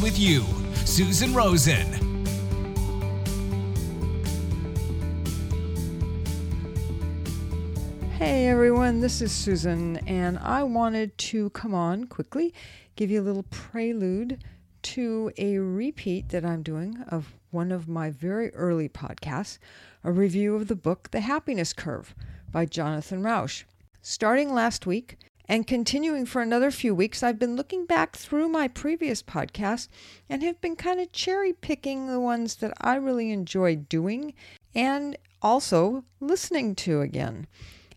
with you. Susan Rosen. Hey everyone, this is Susan, and I wanted to come on quickly, give you a little prelude to a repeat that I'm doing of one of my very early podcasts, a review of the book The Happiness Curve by Jonathan Rauch. Starting last week and continuing for another few weeks, I've been looking back through my previous podcasts and have been kind of cherry picking the ones that I really enjoyed doing and also listening to again,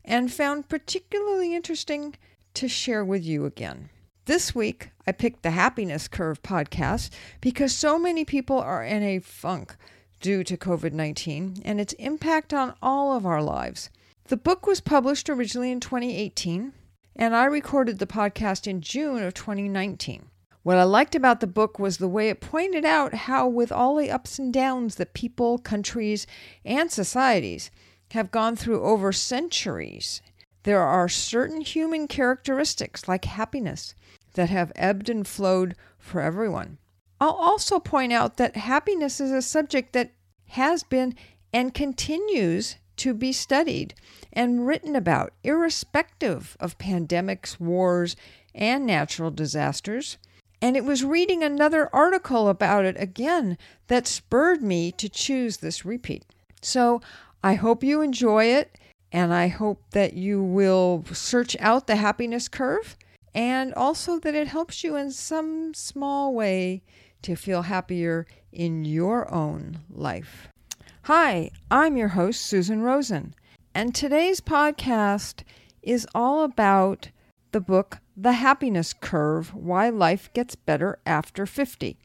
and found particularly interesting to share with you again. This week, I picked the Happiness Curve podcast because so many people are in a funk due to COVID 19 and its impact on all of our lives. The book was published originally in 2018, and I recorded the podcast in June of 2019. What I liked about the book was the way it pointed out how, with all the ups and downs that people, countries, and societies have gone through over centuries, there are certain human characteristics like happiness that have ebbed and flowed for everyone. I'll also point out that happiness is a subject that has been and continues to be studied and written about, irrespective of pandemics, wars, and natural disasters. And it was reading another article about it again that spurred me to choose this repeat. So I hope you enjoy it, and I hope that you will search out the happiness curve, and also that it helps you in some small way to feel happier in your own life. Hi, I'm your host, Susan Rosen, and today's podcast is all about the book The Happiness Curve Why Life Gets Better After 50. It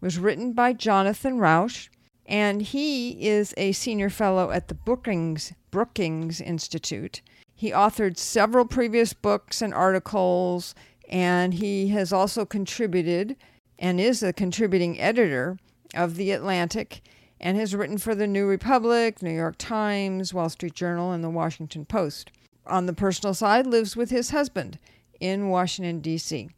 was written by Jonathan Rauch, and he is a senior fellow at the Brookings, Brookings Institute. He authored several previous books and articles, and he has also contributed and is a contributing editor of The Atlantic and has written for the New Republic, New York Times, Wall Street Journal, and the Washington Post. On the personal side, lives with his husband in Washington, D.C.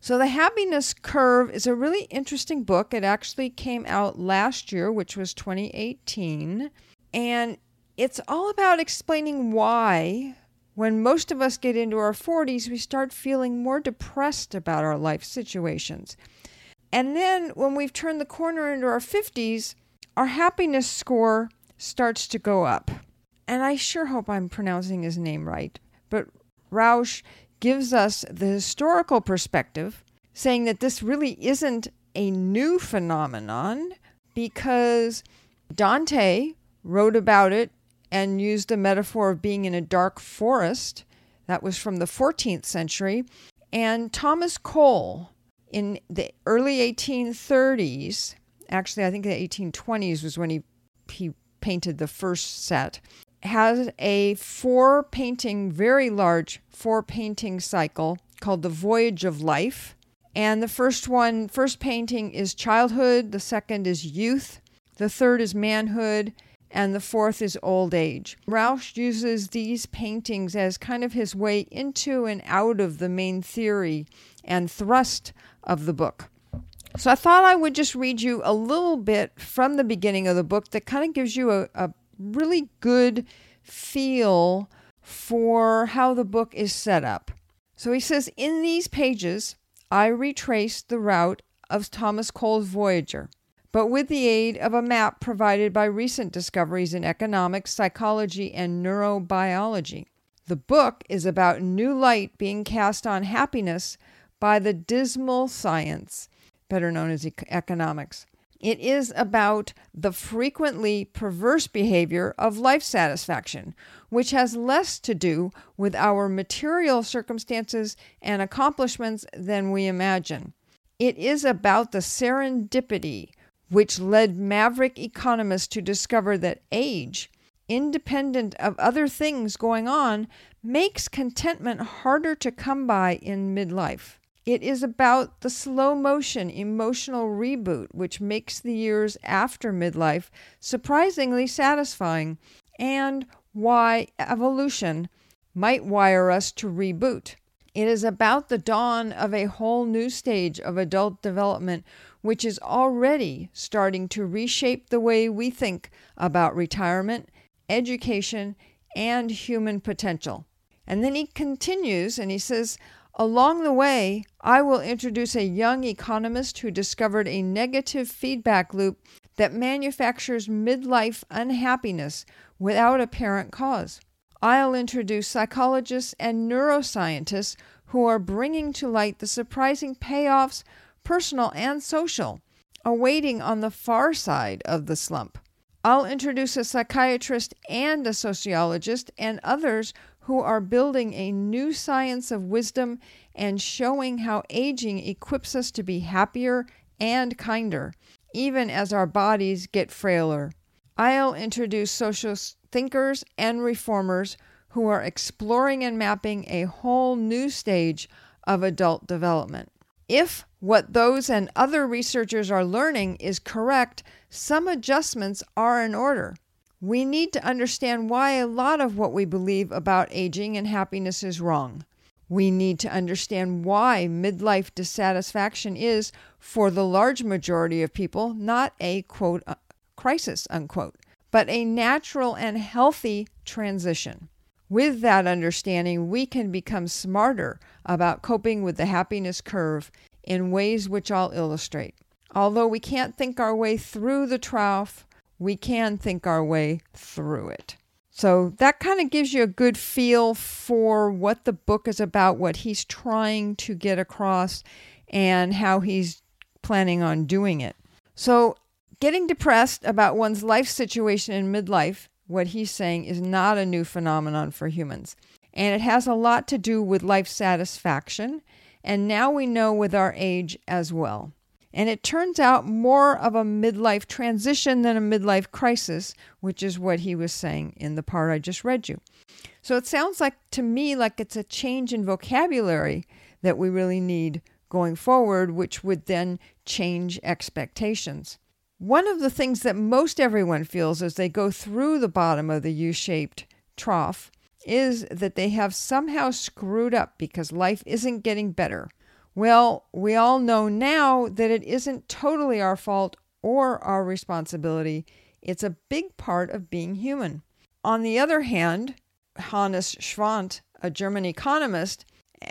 So, The Happiness Curve is a really interesting book. It actually came out last year, which was 2018. And it's all about explaining why, when most of us get into our 40s, we start feeling more depressed about our life situations. And then when we've turned the corner into our 50s, our happiness score starts to go up. And I sure hope I'm pronouncing his name right. But Rauch gives us the historical perspective, saying that this really isn't a new phenomenon because Dante wrote about it and used a metaphor of being in a dark forest. That was from the 14th century. And Thomas Cole in the early 1830s actually, I think the 1820s was when he, he painted the first set, has a four painting, very large four painting cycle called The Voyage of Life. And the first one, first painting is childhood, the second is youth, the third is manhood, and the fourth is old age. Rauch uses these paintings as kind of his way into and out of the main theory and thrust of the book. So I thought I would just read you a little bit from the beginning of the book that kind of gives you a, a really good feel for how the book is set up. So he says, In these pages, I retraced the route of Thomas Cole's Voyager, but with the aid of a map provided by recent discoveries in economics, psychology, and neurobiology. The book is about new light being cast on happiness by the dismal science better known as economics. It is about the frequently perverse behavior of life satisfaction, which has less to do with our material circumstances and accomplishments than we imagine. It is about the serendipity which led maverick economists to discover that age, independent of other things going on, makes contentment harder to come by in midlife. It is about the slow motion emotional reboot which makes the years after midlife surprisingly satisfying, and why evolution might wire us to reboot. It is about the dawn of a whole new stage of adult development, which is already starting to reshape the way we think about retirement, education, and human potential. And then he continues and he says, Along the way, I will introduce a young economist who discovered a negative feedback loop that manufactures midlife unhappiness without apparent cause. I'll introduce psychologists and neuroscientists who are bringing to light the surprising payoffs, personal and social, awaiting on the far side of the slump. I'll introduce a psychiatrist and a sociologist and others who are building a new science of wisdom and showing how aging equips us to be happier and kinder, even as our bodies get frailer. I'll introduce social thinkers and reformers who are exploring and mapping a whole new stage of adult development. If what those and other researchers are learning is correct, some adjustments are in order. We need to understand why a lot of what we believe about aging and happiness is wrong. We need to understand why midlife dissatisfaction is, for the large majority of people, not a quote uh, crisis, unquote but a natural and healthy transition. With that understanding, we can become smarter about coping with the happiness curve in ways which I'll illustrate. Although we can't think our way through the trough, we can think our way through it. So that kind of gives you a good feel for what the book is about, what he's trying to get across, and how he's planning on doing it. So Getting depressed about one's life situation in midlife, what he's saying, is not a new phenomenon for humans. And it has a lot to do with life satisfaction. And now we know with our age as well. And it turns out more of a midlife transition than a midlife crisis, which is what he was saying in the part I just read you. So it sounds like to me like it's a change in vocabulary that we really need going forward, which would then change expectations. One of the things that most everyone feels as they go through the bottom of the U shaped trough is that they have somehow screwed up because life isn't getting better. Well, we all know now that it isn't totally our fault or our responsibility. It's a big part of being human. On the other hand, Hannes Schwandt, a German economist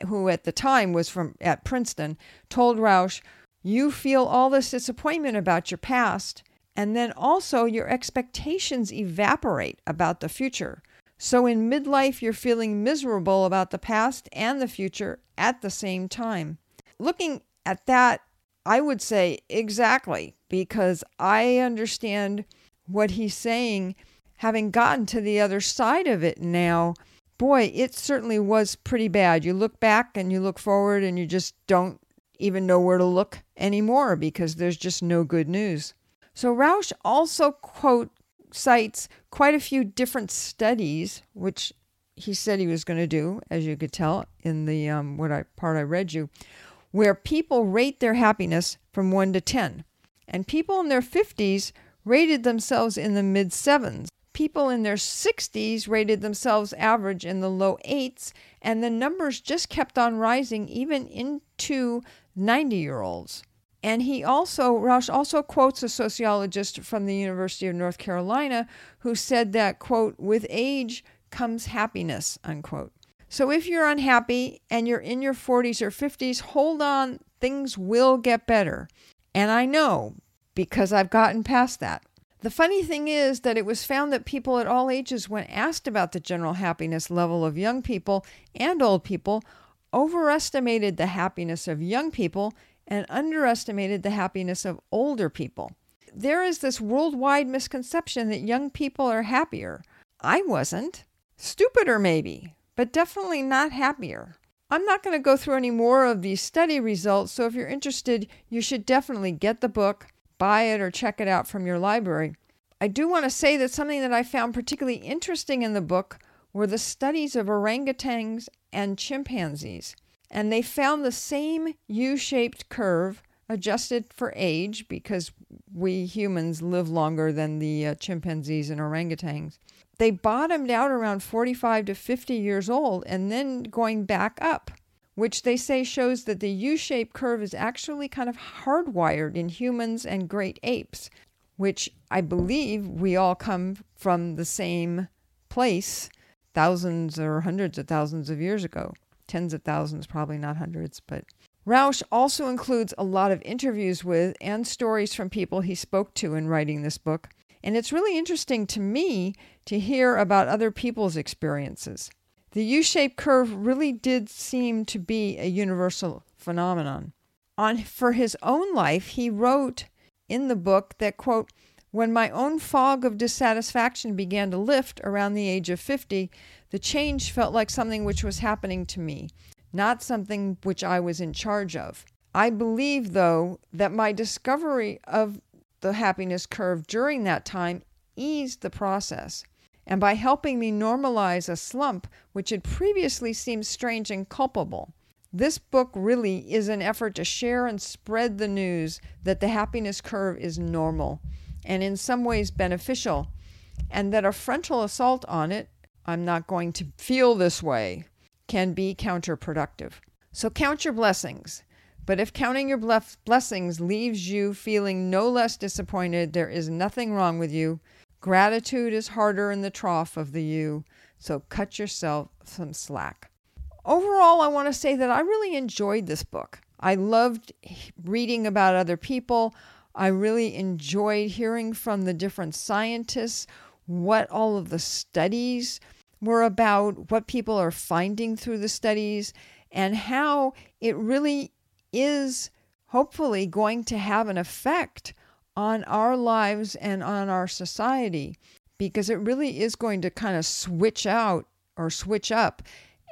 who at the time was from at Princeton, told Rausch, you feel all this disappointment about your past, and then also your expectations evaporate about the future. So in midlife, you're feeling miserable about the past and the future at the same time. Looking at that, I would say exactly, because I understand what he's saying, having gotten to the other side of it now. Boy, it certainly was pretty bad. You look back and you look forward and you just don't even know where to look anymore because there's just no good news. So Rausch also quote cites quite a few different studies, which he said he was going to do, as you could tell in the um, what I part I read you, where people rate their happiness from one to ten, and people in their fifties rated themselves in the mid sevens. People in their 60s rated themselves average in the low eights, and the numbers just kept on rising even into 90 year olds. And he also, Rausch also quotes a sociologist from the University of North Carolina who said that, quote, with age comes happiness, unquote. So if you're unhappy and you're in your 40s or 50s, hold on, things will get better. And I know because I've gotten past that. The funny thing is that it was found that people at all ages, when asked about the general happiness level of young people and old people, overestimated the happiness of young people and underestimated the happiness of older people. There is this worldwide misconception that young people are happier. I wasn't. Stupider, maybe, but definitely not happier. I'm not going to go through any more of these study results, so if you're interested, you should definitely get the book, buy it, or check it out from your library. I do want to say that something that I found particularly interesting in the book were the studies of orangutans and chimpanzees. And they found the same U shaped curve adjusted for age because we humans live longer than the uh, chimpanzees and orangutans. They bottomed out around 45 to 50 years old and then going back up, which they say shows that the U shaped curve is actually kind of hardwired in humans and great apes, which I believe we all come from the same place thousands or hundreds of thousands of years ago. Tens of thousands, probably not hundreds, but Rausch also includes a lot of interviews with and stories from people he spoke to in writing this book. And it's really interesting to me to hear about other people's experiences. The U shaped curve really did seem to be a universal phenomenon. On, for his own life, he wrote in the book that, quote, when my own fog of dissatisfaction began to lift around the age of 50, the change felt like something which was happening to me not something which I was in charge of. I believe, though, that my discovery of the happiness curve during that time eased the process. And by helping me normalize a slump which had previously seemed strange and culpable, this book really is an effort to share and spread the news that the happiness curve is normal and in some ways beneficial, and that a frontal assault on it, I'm not going to feel this way, can be counterproductive. So count your blessings. But if counting your blessings leaves you feeling no less disappointed, there is nothing wrong with you. Gratitude is harder in the trough of the U, so cut yourself some slack. Overall, I want to say that I really enjoyed this book. I loved reading about other people. I really enjoyed hearing from the different scientists what all of the studies were about what people are finding through the studies and how it really is hopefully going to have an effect on our lives and on our society because it really is going to kind of switch out or switch up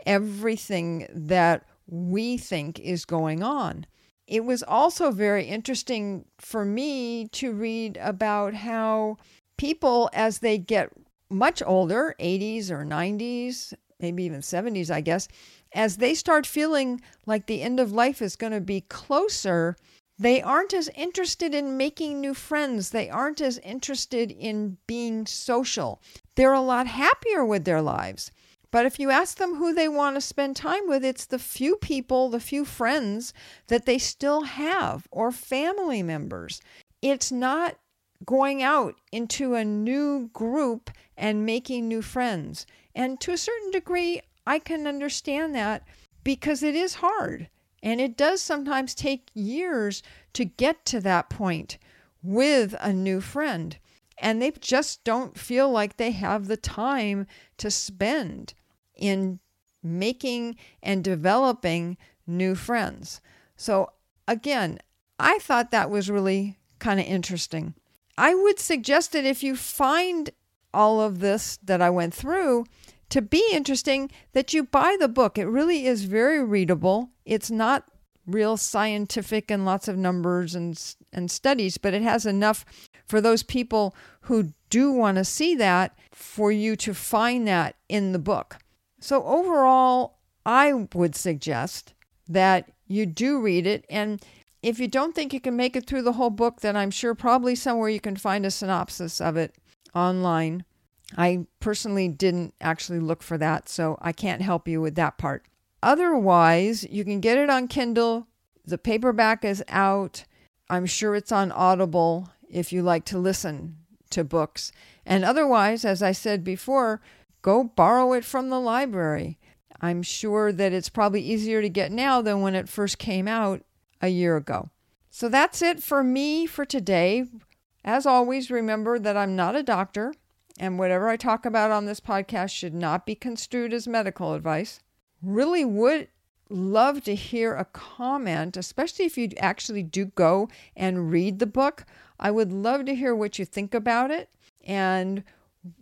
everything that we think is going on. It was also very interesting for me to read about how people, as they get much older, 80s or 90s, maybe even 70s, I guess, as they start feeling like the end of life is going to be closer, they aren't as interested in making new friends. They aren't as interested in being social. They're a lot happier with their lives. But if you ask them who they want to spend time with, it's the few people, the few friends that they still have or family members. It's not going out into a new group and making new friends. And to a certain degree, I can understand that because it is hard. And it does sometimes take years to get to that point with a new friend. And they just don't feel like they have the time to spend in making and developing new friends. So, again, I thought that was really kind of interesting. I would suggest that if you find all of this that I went through to be interesting, that you buy the book. It really is very readable. It's not real scientific and lots of numbers and and studies, but it has enough for those people who do want to see that for you to find that in the book. So overall, I would suggest that you do read it and if you don't think you can make it through the whole book, then I'm sure probably somewhere you can find a synopsis of it online. I personally didn't actually look for that, so I can't help you with that part. Otherwise, you can get it on Kindle. The paperback is out. I'm sure it's on Audible if you like to listen to books. And otherwise, as I said before, go borrow it from the library. I'm sure that it's probably easier to get now than when it first came out a year ago. So that's it for me for today. As always, remember that I'm not a doctor, and whatever I talk about on this podcast should not be construed as medical advice. Really would love to hear a comment, especially if you actually do go and read the book. I would love to hear what you think about it and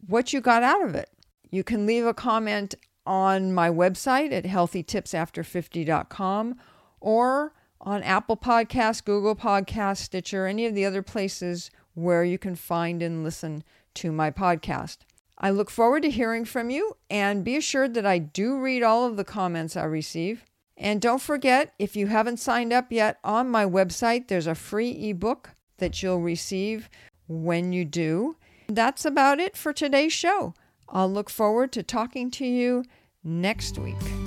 what you got out of it. You can leave a comment on my website at healthytipsafter50.com or on Apple Podcasts, Google Podcasts, Stitcher, any of the other places where you can find and listen to my podcast. I look forward to hearing from you and be assured that I do read all of the comments I receive. And don't forget, if you haven't signed up yet on my website, there's a free ebook that you'll receive when you do. That's about it for today's show. I'll look forward to talking to you next week.